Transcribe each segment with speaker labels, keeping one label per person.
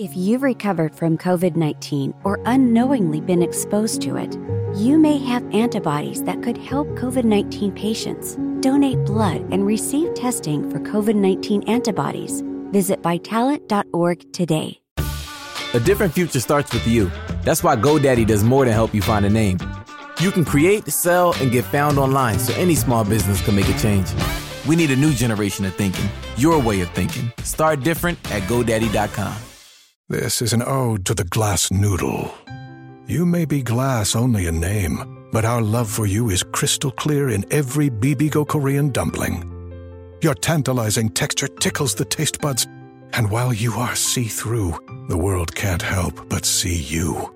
Speaker 1: If you've recovered from COVID 19 or unknowingly been exposed to it, you may have antibodies that could help COVID 19 patients. Donate blood and receive testing for COVID 19 antibodies. Visit vitalant.org today.
Speaker 2: A different future starts with you. That's why GoDaddy does more than help you find a name. You can create, sell, and get found online so any small business can make a change. We need a new generation of thinking, your way of thinking. Start different at GoDaddy.com.
Speaker 3: This is an ode to the glass noodle. You may be glass only in name, but our love for you is crystal clear in every Bibigo Korean dumpling. Your tantalizing texture tickles the taste buds, and while you are see through, the world can't help but see you.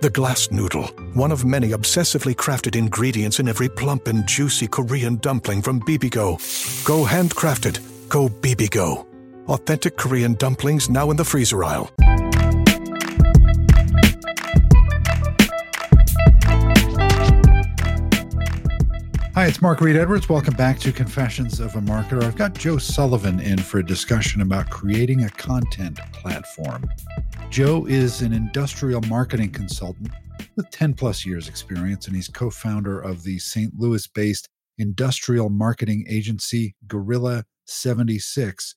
Speaker 3: The glass noodle, one of many obsessively crafted ingredients in every plump and juicy Korean dumpling from Bibigo. Go handcrafted, go Bibigo. Authentic Korean dumplings now in the freezer aisle.
Speaker 4: Hi, it's Mark Reed Edwards. Welcome back to Confessions of a Marketer. I've got Joe Sullivan in for a discussion about creating a content platform. Joe is an industrial marketing consultant with 10 plus years experience, and he's co-founder of the St. Louis-based industrial marketing agency Gorilla 76.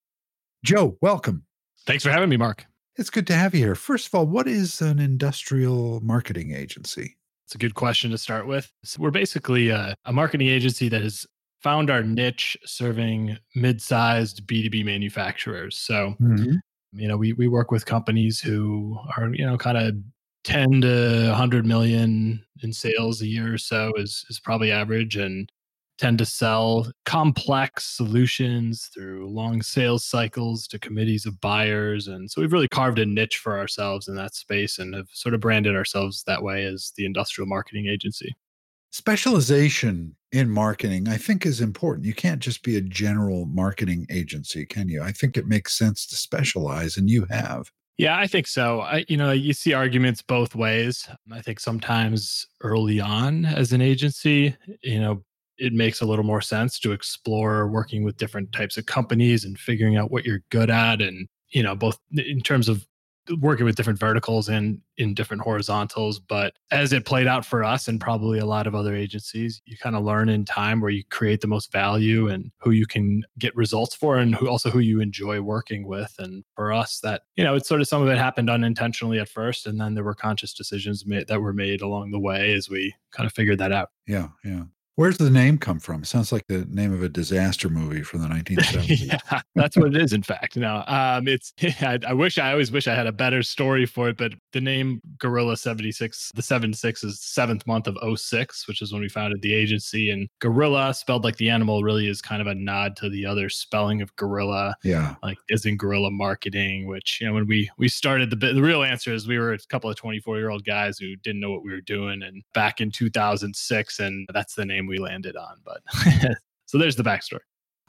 Speaker 4: Joe, welcome.
Speaker 5: Thanks for having me, Mark.
Speaker 4: It's good to have you here. First of all, what is an industrial marketing agency?
Speaker 5: It's a good question to start with. So we're basically a, a marketing agency that has found our niche serving mid-sized B2B manufacturers. So, mm-hmm. you know, we we work with companies who are, you know, kind of 10 to 100 million in sales a year or so is is probably average and tend to sell complex solutions through long sales cycles to committees of buyers. And so we've really carved a niche for ourselves in that space and have sort of branded ourselves that way as the industrial marketing agency.
Speaker 4: Specialization in marketing, I think, is important. You can't just be a general marketing agency, can you? I think it makes sense to specialize, and you have.
Speaker 5: Yeah, I think so. I, you know, you see arguments both ways. I think sometimes early on as an agency, you know, it makes a little more sense to explore working with different types of companies and figuring out what you're good at and you know both in terms of working with different verticals and in different horizontals. But as it played out for us and probably a lot of other agencies you kind of learn in time where you create the most value and who you can get results for and who also who you enjoy working with. And for us that you know it's sort of some of it happened unintentionally at first and then there were conscious decisions made that were made along the way as we kind of figured that out.
Speaker 4: Yeah yeah Where's the name come from? sounds like the name of a disaster movie from the 1970s.
Speaker 5: yeah, that's what it is. In fact, no, um, it's. I, I, wish I always wish I had a better story for it, but the name Gorilla 76, the 76 is seventh month of 06, which is when we founded the agency. And Gorilla, spelled like the animal, really is kind of a nod to the other spelling of gorilla.
Speaker 4: Yeah,
Speaker 5: like is in guerrilla marketing. Which you know, when we we started the the real answer is we were a couple of 24 year old guys who didn't know what we were doing, and back in 2006, and that's the name we landed on. But so there's the backstory.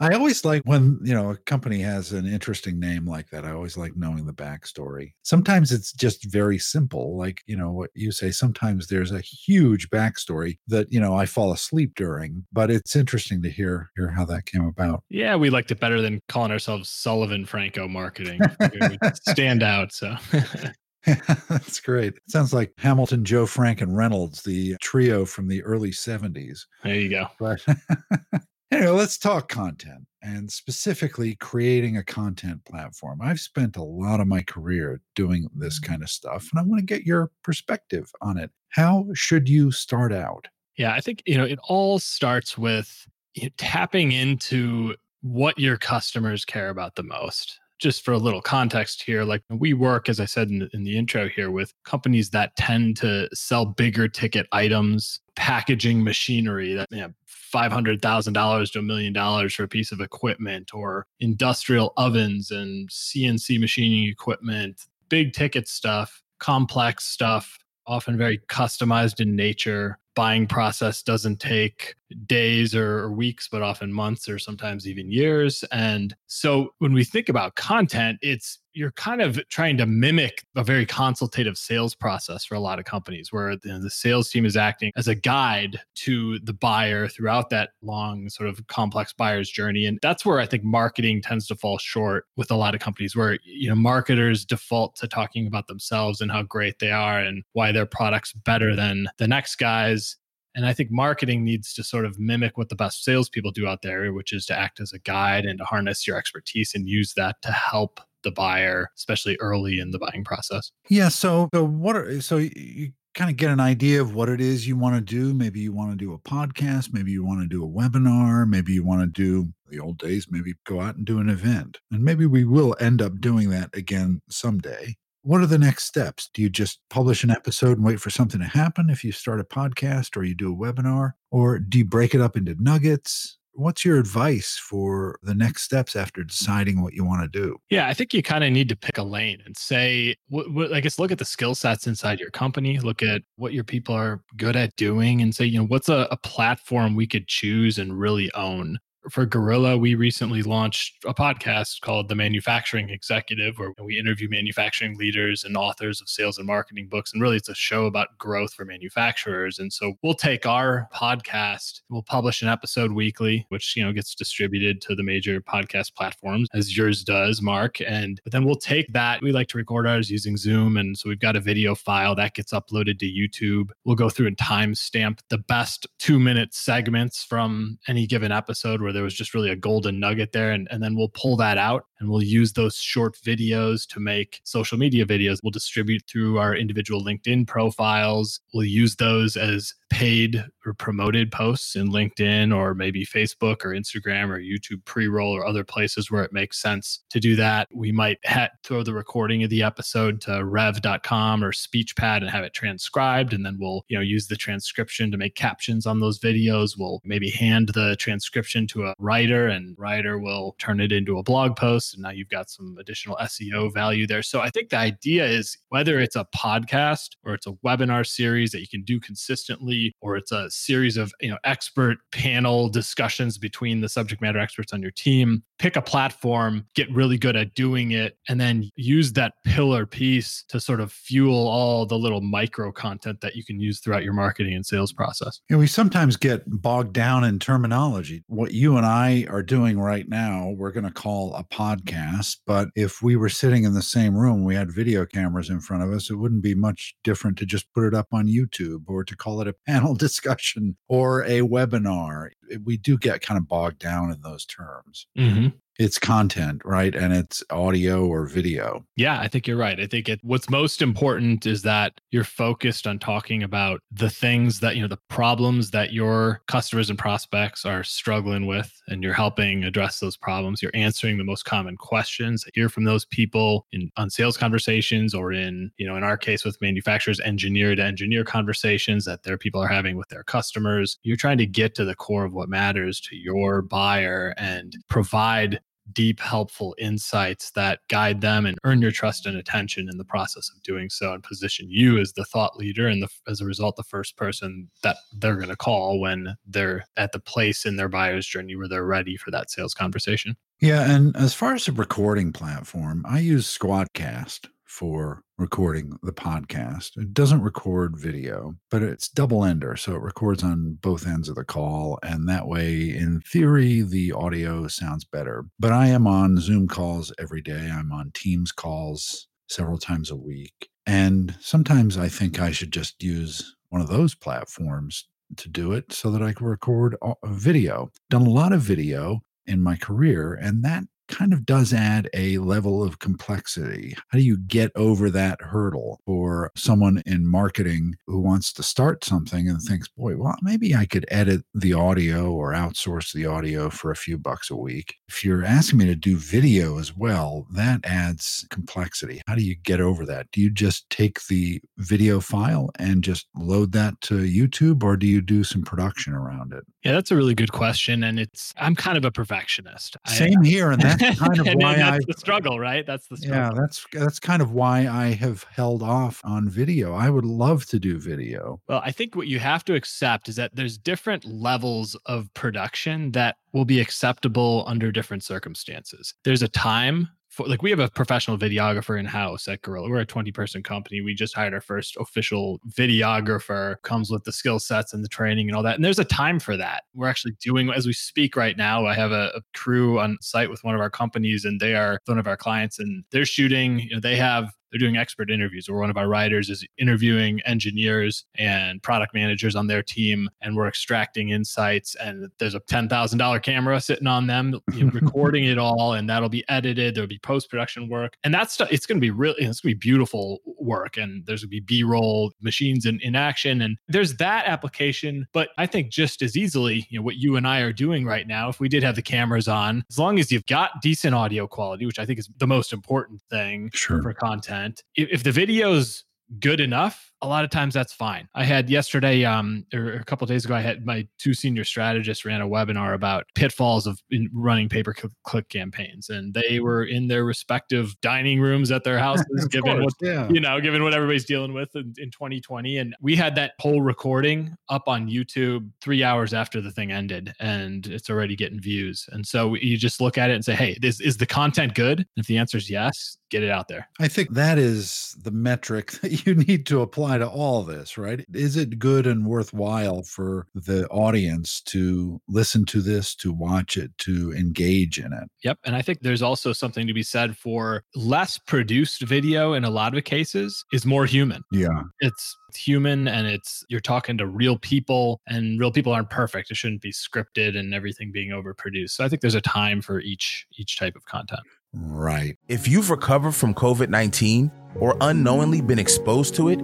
Speaker 4: I always like when, you know, a company has an interesting name like that. I always like knowing the backstory. Sometimes it's just very simple, like, you know, what you say. Sometimes there's a huge backstory that, you know, I fall asleep during, but it's interesting to hear hear how that came about.
Speaker 5: Yeah, we liked it better than calling ourselves Sullivan Franco marketing. stand out. So
Speaker 4: That's great. It sounds like Hamilton, Joe, Frank, and Reynolds, the trio from the early 70s.
Speaker 5: There you go.
Speaker 4: But anyway, let's talk content and specifically creating a content platform. I've spent a lot of my career doing this kind of stuff, and I want to get your perspective on it. How should you start out?
Speaker 5: Yeah, I think, you know, it all starts with you know, tapping into what your customers care about the most just for a little context here, like we work, as I said in the, in the intro here, with companies that tend to sell bigger ticket items, packaging machinery that, you know, $500,000 to a million dollars for a piece of equipment or industrial ovens and CNC machining equipment, big ticket stuff, complex stuff, often very customized in nature. Buying process doesn't take days or weeks, but often months or sometimes even years. And so when we think about content, it's you're kind of trying to mimic a very consultative sales process for a lot of companies where the, sales team is acting as a guide to the buyer throughout that long sort of complex buyer's journey and that's where i think marketing tends to fall short with a lot of companies where you know marketers default to talking about themselves and how great they are and why their product's better than the next guy's and I think marketing needs to sort of mimic what the best salespeople do out there, which is to act as a guide and to harness your expertise and use that to help the buyer, especially early in the buying process.
Speaker 4: Yeah. So, so what are so you kind of get an idea of what it is you want to do. Maybe you want to do a podcast. Maybe you want to do a webinar. Maybe you want to do the old days. Maybe go out and do an event. And maybe we will end up doing that again someday. What are the next steps? Do you just publish an episode and wait for something to happen if you start a podcast or you do a webinar? Or do you break it up into nuggets? What's your advice for the next steps after deciding what you want to do?
Speaker 5: Yeah, I think you kind of need to pick a lane and say, I guess, look at the skill sets inside your company, look at what your people are good at doing, and say, you know, what's a, a platform we could choose and really own? For Gorilla, we recently launched a podcast called The Manufacturing Executive, where we interview manufacturing leaders and authors of sales and marketing books. And really, it's a show about growth for manufacturers. And so we'll take our podcast, we'll publish an episode weekly, which you know gets distributed to the major podcast platforms, as yours does, Mark. And but then we'll take that. We like to record ours using Zoom, and so we've got a video file that gets uploaded to YouTube. We'll go through and timestamp the best two minute segments from any given episode where there was just really a golden nugget there. And, and then we'll pull that out and we'll use those short videos to make social media videos. We'll distribute through our individual LinkedIn profiles. We'll use those as paid or promoted posts in LinkedIn or maybe Facebook or Instagram or YouTube pre roll or other places where it makes sense to do that. We might ha- throw the recording of the episode to rev.com or SpeechPad and have it transcribed. And then we'll, you know, use the transcription to make captions on those videos. We'll maybe hand the transcription to a writer and writer will turn it into a blog post. And now you've got some additional SEO value there. So I think the idea is whether it's a podcast or it's a webinar series that you can do consistently or it's a series of you know expert panel discussions between the subject matter experts on your team pick a platform get really good at doing it and then use that pillar piece to sort of fuel all the little micro content that you can use throughout your marketing and sales process
Speaker 4: and we sometimes get bogged down in terminology what you and i are doing right now we're going to call a podcast but if we were sitting in the same room we had video cameras in front of us it wouldn't be much different to just put it up on youtube or to call it a panel discussion or a webinar. We do get kind of bogged down in those terms. Mm-hmm it's content, right? And it's audio or video.
Speaker 5: Yeah, I think you're right. I think it, what's most important is that you're focused on talking about the things that, you know, the problems that your customers and prospects are struggling with, and you're helping address those problems. You're answering the most common questions that hear from those people in on sales conversations or in, you know, in our case with manufacturers, engineer to engineer conversations that their people are having with their customers. You're trying to get to the core of what matters to your buyer and provide deep, helpful insights that guide them and earn your trust and attention in the process of doing so and position you as the thought leader and the, as a result, the first person that they're going to call when they're at the place in their buyer's journey where they're ready for that sales conversation.
Speaker 4: Yeah. And as far as a recording platform, I use Squadcast for recording the podcast. It doesn't record video, but it's double ender. So it records on both ends of the call. And that way, in theory, the audio sounds better. But I am on Zoom calls every day, I'm on Teams calls several times a week. And sometimes I think I should just use one of those platforms to do it so that I can record a video. Done a lot of video in my career, and that kind of does add a level of complexity. How do you get over that hurdle for someone in marketing who wants to start something and thinks, boy, well, maybe I could edit the audio or outsource the audio for a few bucks a week? If you're asking me to do video as well, that adds complexity. How do you get over that? Do you just take the video file and just load that to YouTube or do you do some production around it?
Speaker 5: Yeah, that's a really good question. And it's, I'm kind of a perfectionist.
Speaker 4: Same I, here. And that's uh, kind of why
Speaker 5: that's
Speaker 4: I,
Speaker 5: the struggle, right? That's the struggle.
Speaker 4: Yeah, that's, that's kind of why I have held off on video. I would love to do video.
Speaker 5: Well, I think what you have to accept is that there's different levels of production that will be acceptable under different circumstances. There's a time for like we have a professional videographer in house at Gorilla. We're a 20 person company. We just hired our first official videographer, comes with the skill sets and the training and all that. And there's a time for that. We're actually doing as we speak right now. I have a, a crew on site with one of our companies and they are one of our clients and they're shooting, you know, they have they're doing expert interviews where one of our writers is interviewing engineers and product managers on their team and we're extracting insights and there's a $10,000 camera sitting on them you know, recording it all and that'll be edited there'll be post-production work and that's it's going to be really it's going to be beautiful work and there's going to be b-roll machines in, in action and there's that application but i think just as easily you know what you and i are doing right now if we did have the cameras on as long as you've got decent audio quality which i think is the most important thing
Speaker 4: sure.
Speaker 5: for content if, if the video's good enough a lot of times that's fine. I had yesterday, um, or a couple days ago, I had my two senior strategists ran a webinar about pitfalls of running pay per click campaigns, and they were in their respective dining rooms at their houses, given course, what yeah. you know, given what everybody's dealing with in, in 2020. And we had that whole recording up on YouTube three hours after the thing ended, and it's already getting views. And so you just look at it and say, "Hey, this is the content good?" And if the answer is yes, get it out there.
Speaker 4: I think that is the metric that you need to apply apply to all this, right? Is it good and worthwhile for the audience to listen to this, to watch it, to engage in it?
Speaker 5: Yep. And I think there's also something to be said for less produced video in a lot of cases is more human.
Speaker 4: Yeah.
Speaker 5: It's human and it's you're talking to real people and real people aren't perfect. It shouldn't be scripted and everything being overproduced. So I think there's a time for each each type of content.
Speaker 4: Right.
Speaker 2: If you've recovered from COVID-19 or unknowingly been exposed to it,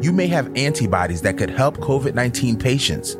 Speaker 2: you may have antibodies that could help COVID 19 patients.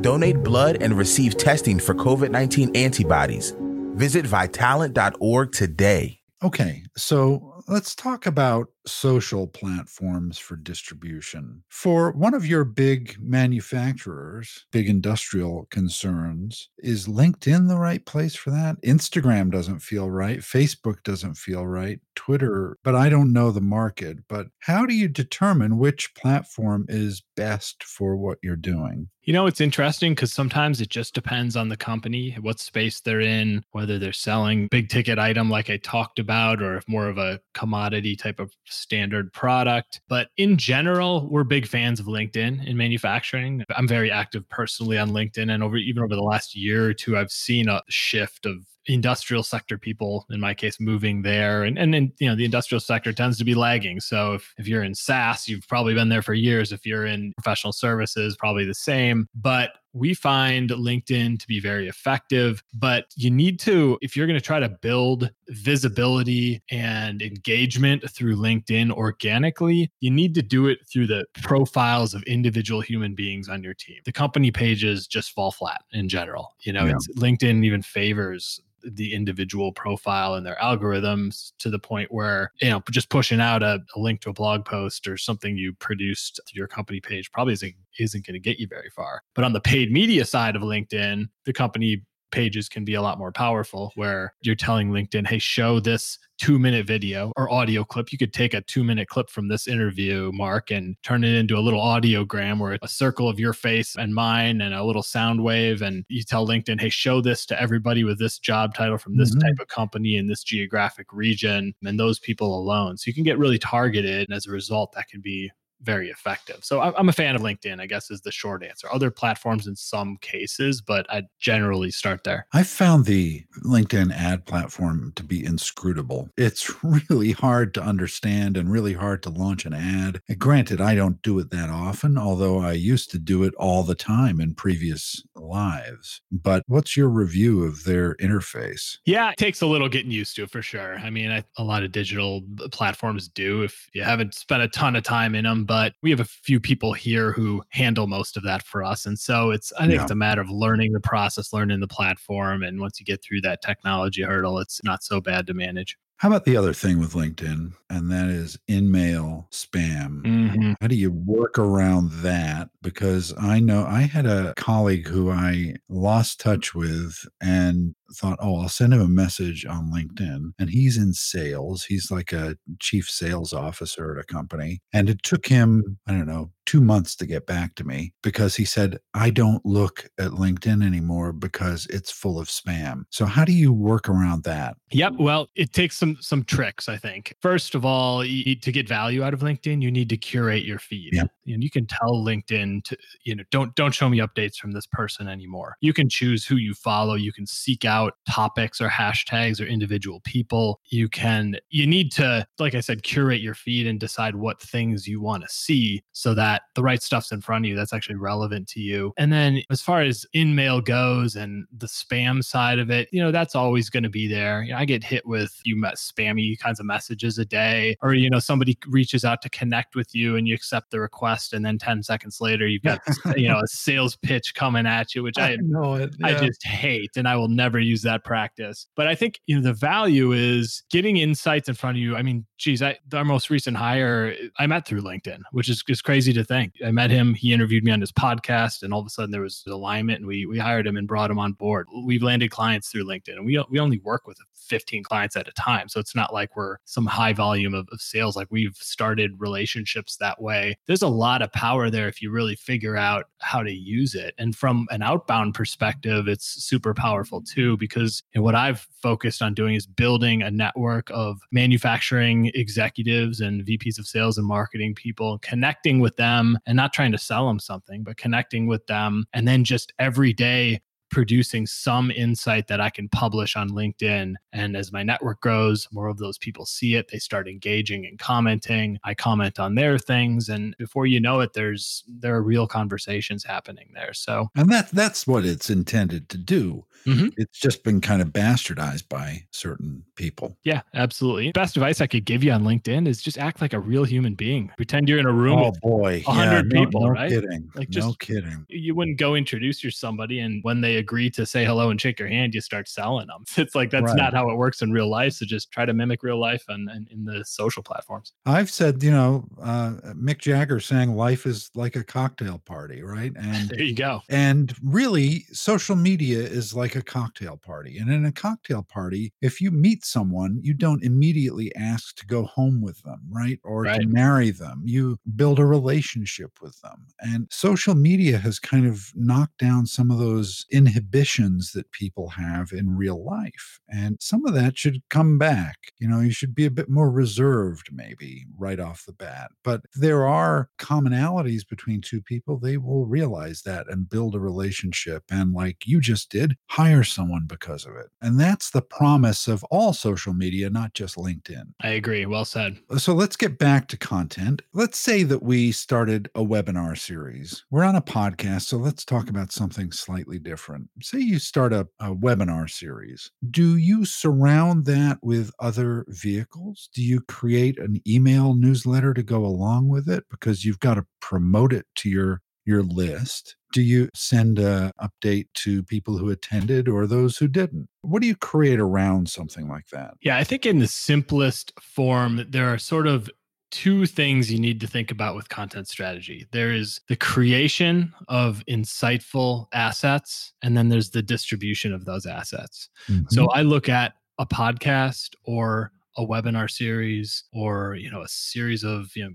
Speaker 2: Donate blood and receive testing for COVID 19 antibodies. Visit vitalant.org today.
Speaker 4: Okay, so let's talk about social platforms for distribution. For one of your big manufacturers, big industrial concerns, is LinkedIn the right place for that? Instagram doesn't feel right. Facebook doesn't feel right. Twitter, but I don't know the market. But how do you determine which platform is best for what you're doing?
Speaker 5: You know, it's interesting because sometimes it just depends on the company, what space they're in, whether they're selling big ticket item like I talked about, or if more of a commodity type of standard product. But in general, we're big fans of LinkedIn in manufacturing. I'm very active personally on LinkedIn, and over even over the last year or two, I've seen a shift of industrial sector people in my case moving there and and, and you know the industrial sector tends to be lagging so if, if you're in SaaS you've probably been there for years if you're in professional services probably the same but we find LinkedIn to be very effective, but you need to, if you're going to try to build visibility and engagement through LinkedIn organically, you need to do it through the profiles of individual human beings on your team. The company pages just fall flat in general. You know, yeah. it's LinkedIn even favors the individual profile and their algorithms to the point where you know just pushing out a, a link to a blog post or something you produced to your company page probably isn't isn't going to get you very far but on the paid media side of linkedin the company pages can be a lot more powerful where you're telling LinkedIn, hey, show this two minute video or audio clip. You could take a two minute clip from this interview, Mark, and turn it into a little audiogram where a circle of your face and mine and a little sound wave. And you tell LinkedIn, hey, show this to everybody with this job title from this mm-hmm. type of company in this geographic region and those people alone. So you can get really targeted. And as a result, that can be very effective. So I'm a fan of LinkedIn, I guess is the short answer. Other platforms in some cases, but I generally start there.
Speaker 4: I found the LinkedIn ad platform to be inscrutable. It's really hard to understand and really hard to launch an ad. And granted, I don't do it that often, although I used to do it all the time in previous lives. But what's your review of their interface?
Speaker 5: Yeah, it takes a little getting used to for sure. I mean, I, a lot of digital platforms do if you haven't spent a ton of time in them but we have a few people here who handle most of that for us. And so it's, I think yeah. it's a matter of learning the process, learning the platform. And once you get through that technology hurdle, it's not so bad to manage.
Speaker 4: How about the other thing with LinkedIn? And that is in mail spam.
Speaker 5: Mhm.
Speaker 4: How do you work around that? Because I know I had a colleague who I lost touch with and thought, oh, I'll send him a message on LinkedIn. And he's in sales. He's like a chief sales officer at a company. And it took him, I don't know, two months to get back to me because he said, I don't look at LinkedIn anymore because it's full of spam. So how do you work around that?
Speaker 5: Yep. Well, it takes some some tricks, I think. First of all, you, to get value out of LinkedIn, you need to curate your feed.
Speaker 4: Yeah.
Speaker 5: And you can tell LinkedIn to, you know, don't don't show me updates from this person anymore. You can choose who you follow. You can seek out topics or hashtags or individual people. You can you need to, like I said, curate your feed and decide what things you want to see so that the right stuff's in front of you that's actually relevant to you. And then as far as in mail goes and the spam side of it, you know, that's always going to be there. You know, I get hit with you met spammy kinds of messages a day, or you know, somebody reaches out to connect with you and you accept the request, and then 10 seconds later you've got you know a sales pitch coming at you, which I
Speaker 4: know it.
Speaker 5: I just hate and I will never use that practice. But I think, you know, the value is getting insights in front of you. I mean, geez, I, our most recent hire, I met through LinkedIn, which is just crazy to think. I met him, he interviewed me on his podcast, and all of a sudden there was alignment and we we hired him and brought him on board. We've landed clients through LinkedIn and we, we only work with 15 clients at a time. So it's not like we're some high volume of, of sales. Like we've started relationships that way. There's a lot of power there if you really figure out how to use it. And from an outbound perspective, it's super powerful too, because what I've focused on doing is building a network of manufacturing executives and VPs of sales and marketing people, connecting with them and not trying to sell them something, but connecting with them. And then just every day producing some insight that I can publish on LinkedIn. And as my network grows, more of those people see it. They start engaging and commenting. I comment on their things. And before you know it, there's there are real conversations happening there. So
Speaker 4: And that that's what it's intended to do.
Speaker 5: Mhm.
Speaker 4: It's just been kind of bastardized by certain people.
Speaker 5: yeah, absolutely. Best advice I could give you on LinkedIn is just act like a real human being. Pretend you're in a room
Speaker 4: Oh
Speaker 5: with
Speaker 4: boy,
Speaker 5: 100
Speaker 4: no,
Speaker 5: people,
Speaker 4: no
Speaker 5: right?
Speaker 4: kidding,
Speaker 5: Like,
Speaker 4: no
Speaker 5: just-
Speaker 4: kidding.
Speaker 5: you wouldn't go introduce your somebody and when they agree to say hello and shake your hand you start selling them it's like that's
Speaker 4: Right.
Speaker 5: not how it works in real life so just try to mimic real life and, and in the social platforms
Speaker 4: I've said, you know, uh, Mick Jagger saying life is like a cocktail party, right? And
Speaker 5: there you go
Speaker 4: And really, social media is like a cocktail party. And in a cocktail party, if you meet someone, you don't immediately ask to go home with them, right? Or to marry them. You build a relationship with them. And social media has kind of knocked down some of those inhibitions that people have in real life. And some of that should come back. You know, you should be a bit more reserved, maybe right off the bat. But there are commonalities between two people. They will realize that and build a relationship. And like you just did, hire someone because of it. And that's the promise of all social media, not just LinkedIn.
Speaker 5: i agree well said uh,
Speaker 4: So let's get back to content. Let's say that we started a webinar series. We're on a podcast, so let's talk about something slightly different. Um, say you start a, a webinar series. Do you surround that with other vehicles? Do you create an email newsletter to go along with it because you've got to promote it to your your list? Do you send a update to people who attended or those who didn't? What do you create around something like that?
Speaker 5: yeah i think in the simplest form there are sort of two things you need to think about with content strategy. There is the creation of insightful assets and then there's the distribution of those assets. So mm-hmm. I look at a podcast or a webinar series or you know a series of you know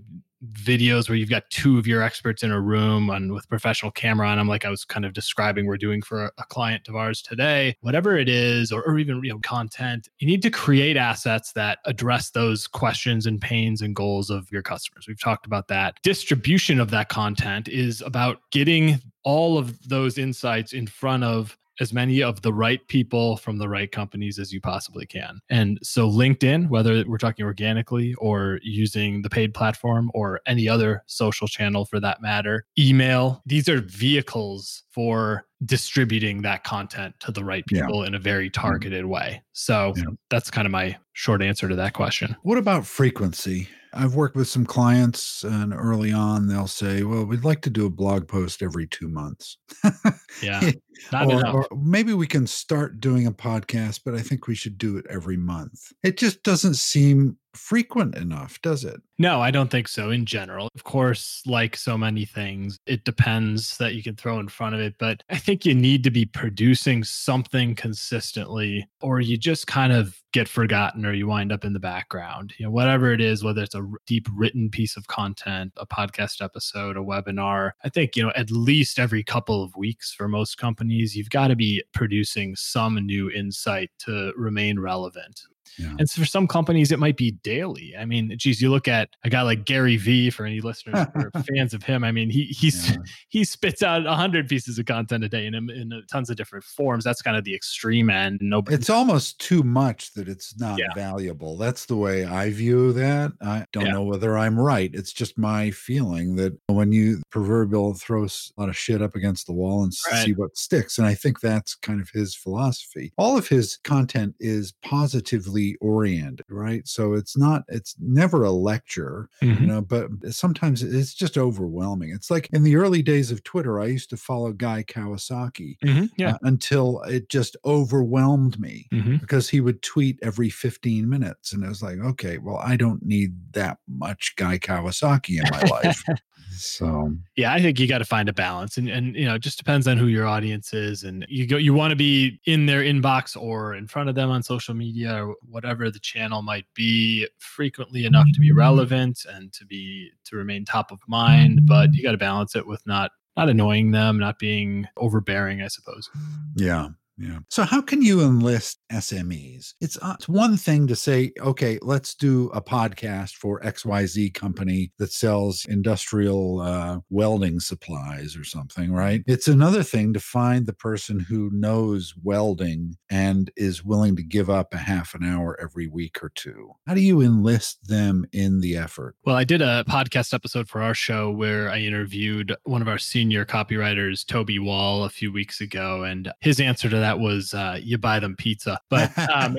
Speaker 5: videos where you've got two of your experts in a room and with professional camera on them like I was kind of describing we're doing for a, client of ours today whatever it is or, or even you know content you need to create assets that address those questions and pains and goals of your customers. We've talked about that. Distribution of that content is about getting all of those insights in front of as many of the right people from the right companies as you possibly can. And so, LinkedIn, whether we're talking organically or using the paid platform or any other social channel for that matter, email, these are vehicles for distributing that content to the right
Speaker 4: Yeah.
Speaker 5: people in a very mm-hmm. targeted way. So,
Speaker 4: Yeah.
Speaker 5: that's kind of my short answer to that question.
Speaker 4: What about frequency? I've worked with some clients, and early on, they'll say, Well, we'd like to do a blog post every two months.
Speaker 5: Yeah. not
Speaker 4: or,
Speaker 5: enough.
Speaker 4: or maybe we can start doing a podcast, but I think we should do it every month. It just doesn't seem frequent enough, does it?
Speaker 5: No, I don't think so in general. Of course, like so many things, it depends that you can throw in front of it. But I think you need to be producing something consistently, or you just kind of get forgotten or you wind up in the background. You know, whatever it is, whether it's a deep written piece of content, a podcast episode, a webinar, I think, you know, at least every couple of weeks for most companies, you've got to be producing some new insight to remain relevant.
Speaker 4: Yeah.
Speaker 5: And so for some companies, it might be daily. I mean, geez, you look at a guy like Gary Vee. For any listeners or fans of him, I mean, he he's
Speaker 4: Yeah.
Speaker 5: he spits out a hundred pieces of content a day in in tons of different forms. That's kind of the extreme end. Nobody.
Speaker 4: It's almost too much that it's not
Speaker 5: Yeah.
Speaker 4: valuable. That's the way I view that. I don't know whether I'm right. It's just my feeling that when you proverbial throws a lot of shit up against the wall and
Speaker 5: Right.
Speaker 4: see what sticks. And I think that's kind of his philosophy. All of his content is positively oriented, right? So it's not, it's never a lecture, you
Speaker 5: Mhm.
Speaker 4: know, but sometimes it's just overwhelming. It's like in the early days of Twitter, I used to follow Guy Kawasaki
Speaker 5: Mhm. Yeah.
Speaker 4: uh, until it just overwhelmed me
Speaker 5: Mhm.
Speaker 4: because he would tweet every 15 minutes. And I was like, okay, well, I don't need that much Guy Kawasaki in my life. so,
Speaker 5: Yeah, I think you got to find a balance, and and you know, it just depends on who your audience is, and you go, you want to be in their inbox or in front of them on social media or whatever the channel might be, frequently enough to be mm-hmm. relevant and to be to remain top of mind. But you got to balance it with not not annoying them, not being overbearing, I suppose.
Speaker 4: yeah. Yeah. So, how can you enlist SMEs? It's, uh, it's one thing to say, okay, let's do a podcast for XYZ company that sells industrial uh, welding supplies or something, right? It's another thing to find the person who knows welding and is willing to give up a half an hour every week or two. How do you enlist them in the effort?
Speaker 5: Well, I did a podcast episode for our show where I interviewed one of our senior copywriters, Toby Wall, a few weeks ago, and his answer to that was uh, "You buy them pizza." But um,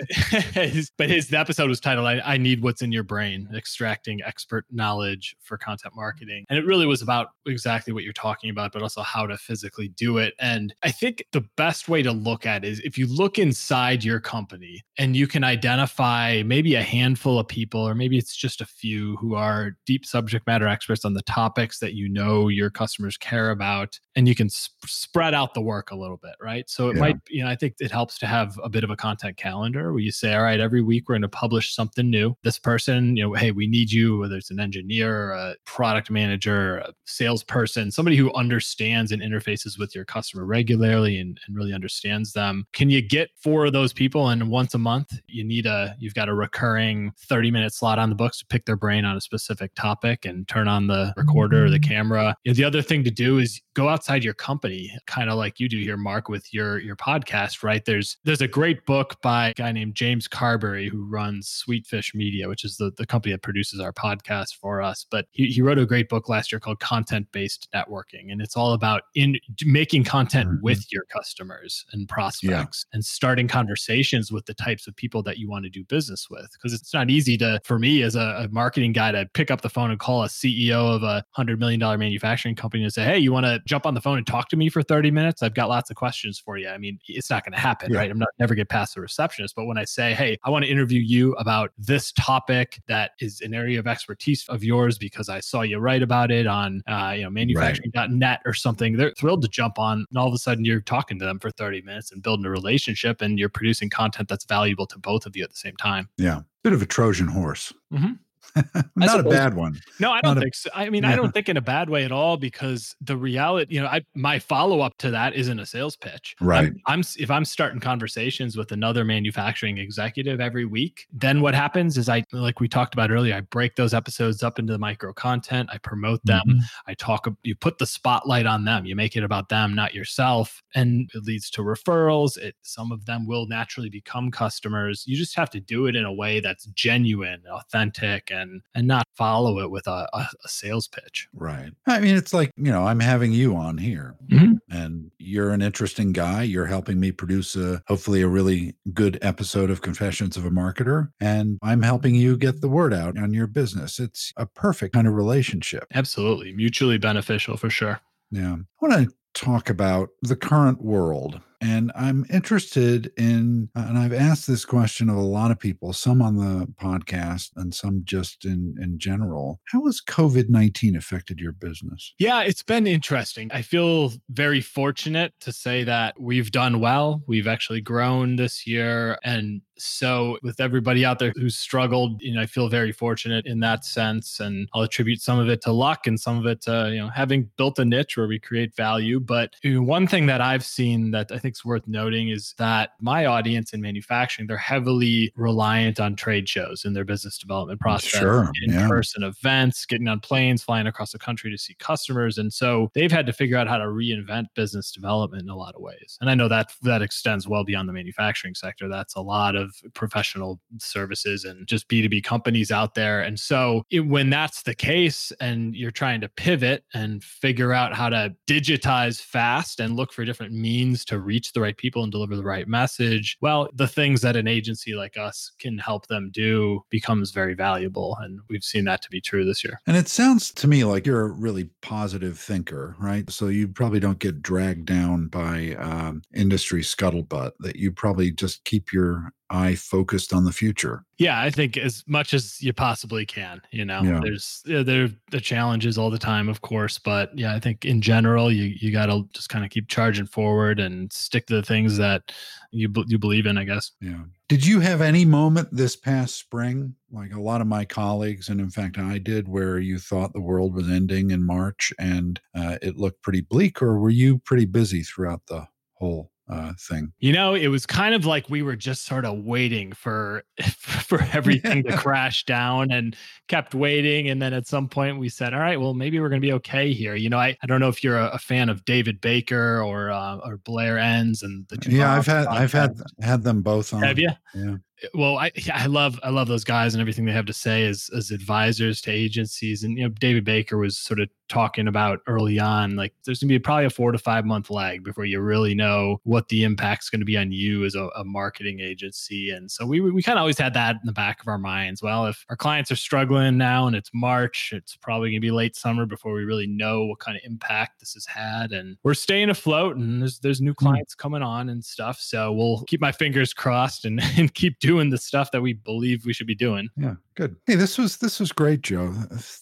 Speaker 5: his, but his the episode was titled I, "I Need What's in Your Brain: Extracting Expert Knowledge for Content Marketing," and it really was about exactly what you're talking about, but also how to physically do it. And I think the best way to look at it is if you look inside your company and you can identify maybe a handful of people, or maybe it's just a few who are deep subject matter experts on the topics that you know your customers care about, and you can sp- spread out the work a little bit, right? So it
Speaker 4: Yeah.
Speaker 5: might, you know, I think it helps to have a bit of a content calendar where you say, all right, every week we're going to publish something new. This person, you know, hey, we need you, whether it's an engineer, a product manager, a salesperson, somebody who understands and interfaces with your customer regularly and, and really understands them. Can you get four of those people and once a month you need a you've got a recurring 30 minute slot on the books to pick their brain on a specific topic and turn on the recorder or the mm-hmm. camera. You know, the other thing to do is go outside your company, kind of like you do here, Mark, with your your podcast, right? There's there's a great book by a guy named James Carbary who runs Sweetfish Media, which is the, the company that produces our podcast for us. But he, he wrote a great book last year called Content Based Networking. And it's all about in making content
Speaker 4: Mhm.
Speaker 5: with your customers and prospects and starting conversations with the types of people that you want to do business with. Because it's not easy to, for me as a, a marketing guy, to pick up the phone and call a CEO of a hundred million dollar manufacturing company and say, Hey, you want to jump on the phone and talk to me for 30 minutes? I've got lots of questions for you. I mean, it's not going to happen,
Speaker 4: Yeah.
Speaker 5: right? I'm not never get past the receptionist. But when I say, Hey, I want to interview you about this topic that is an area of expertise of yours because I saw you write about it on, uh, you know, manufacturing.net or something, they're thrilled to jump on. And all of a sudden you're talking to them for 30 minutes and building a relationship and you're producing content that's valuable to both of you at the same time.
Speaker 4: Yeah. Bit of a Trojan horse.
Speaker 5: Mhm.
Speaker 4: Not a bad one.
Speaker 5: No, I don't
Speaker 4: Not a-
Speaker 5: think so. I mean,
Speaker 4: Yeah.
Speaker 5: I don't think in a bad way at all because the reality, you know, I my follow up to that isn't a sales pitch. I'm-
Speaker 4: Right.
Speaker 5: I'm, if I'm starting conversations with another manufacturing executive every week, then what happens is I like we talked about earlier, I break those episodes up into the micro content, I promote them,
Speaker 4: Mhm.
Speaker 5: I talk you put the spotlight on them. You make it about them, not yourself, and it leads to referrals. It some of them will naturally become customers. You just have to do it in a way that's genuine, authentic and and not follow it with a, a, a sales pitch.
Speaker 4: Right. I mean, it's like, you know, I'm having you on here
Speaker 5: Mhm.
Speaker 4: and you're an interesting guy. You're helping me produce a hopefully a really good episode of Confessions of a Marketer. And I'm helping you get the word out on your business. It's a perfect kind of relationship.
Speaker 5: Absolutely. Mutually beneficial for sure.
Speaker 4: Yeah. I want to talk about the current world and I'm interested in, uh, and I've asked this question of a lot of people, some on the podcast and some just in, in general. How has COVID 19 affected your business?
Speaker 5: Yeah, it's been interesting. I feel very fortunate to say that we've done well. We've actually grown this year. And so, with everybody out there who's struggled, you know, I feel very fortunate in that sense. And I'll attribute some of it to luck and some of it to, you know, having built a niche where we create value. But uh, one thing that I've seen that I think is worth noting is that my audience in manufacturing, they're heavily reliant on trade shows in their business development process,
Speaker 4: sure,
Speaker 5: in
Speaker 4: yeah.
Speaker 5: person events, getting on planes, flying across the country to see customers. And so they've had to figure out how to reinvent business development in a lot of ways. And I know that that extends well beyond the manufacturing sector. That's a lot of professional services and just B2B companies out there. And so it, when that's the case and you're trying to pivot and figure out how to digitize fast and look for different means to reach the right people and deliver the right message, well, the things that an agency like us can help them do becomes very valuable. And we've seen that to be true this year.
Speaker 4: And it sounds to me like you're a really positive thinker, right? So you probably don't get dragged down by um, industry scuttlebutt, that you probably just keep your eye focused on the future.
Speaker 5: Yeah, I think as much as you possibly can. You know,
Speaker 4: Yeah.
Speaker 5: there's there are the challenges all the time, of course, but yeah, I think in general, you you got to just kind of keep charging forward and stick to the things that you you believe in. I guess.
Speaker 4: Yeah. Did you have any moment this past spring, like a lot of my colleagues, and in fact I did, where you thought the world was ending in March and uh, it looked pretty bleak, or were you pretty busy throughout the whole uh, thing?
Speaker 5: You know, it was kind of like we were just sort of waiting for for everything to crash down and kept waiting. And then at some point we said, all right, well, maybe we're going to be okay here. You know, I, I don't know if you're a, a fan of David Baker or uh, or Blair Enns and the two
Speaker 4: Yeah, I've had I've had had them both on.
Speaker 5: Have you?
Speaker 4: Yeah.
Speaker 5: Well I yeah, I love I love those guys and everything they have to say as as advisors to agencies. And you know David Baker was sort of talking about early on like there's gonna be probably a four to five month lag before you really know what the impact's going to be on you as a, a marketing agency. And so we we kind of always had that in the back of our minds. Well if our clients are struggling now and it's March it's probably gonna be late summer before we really know what kind of impact this has had. And we're staying afloat and there's there's new hmm. clients coming on and stuff. So we'll keep my fingers crossed and, and keep doing the stuff that we believe we should be doing
Speaker 4: Yeah, good. Hey, this was this was great, Joe.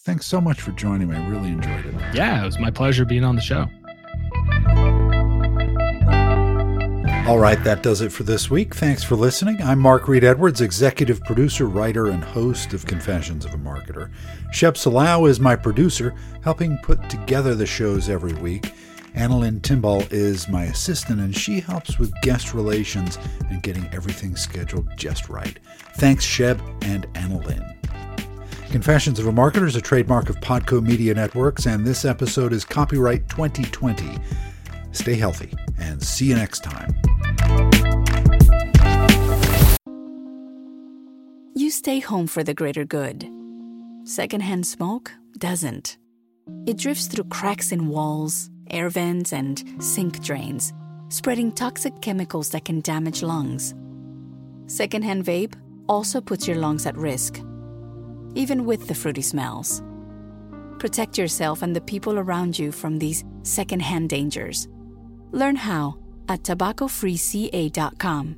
Speaker 4: Thanks so much for joining me. I really enjoyed it.
Speaker 5: yeah it was my pleasure being on the show
Speaker 4: All right, that does it for this week. Thanks for listening. I'm Mark Reed Edwards, executive producer, writer, and host of Confessions of a Marketer. Shep Salau is my producer, helping put together the shows every week. Annalyn Timball is my assistant, and she helps with guest relations and getting everything scheduled just right. Thanks, Sheb and Annalyn. Confessions of a Marketer is a trademark of Podco Media Networks, and this episode is copyright 2020. Stay healthy, and see you next time.
Speaker 6: You stay home for the greater good. Secondhand smoke doesn't. It drifts through cracks in walls, air vents, and sink drains, spreading toxic chemicals that can damage lungs. Secondhand vape also puts your lungs at risk, even with the fruity smells. Protect yourself and the people around you from these secondhand dangers. Learn how at tobaccofreeca.com.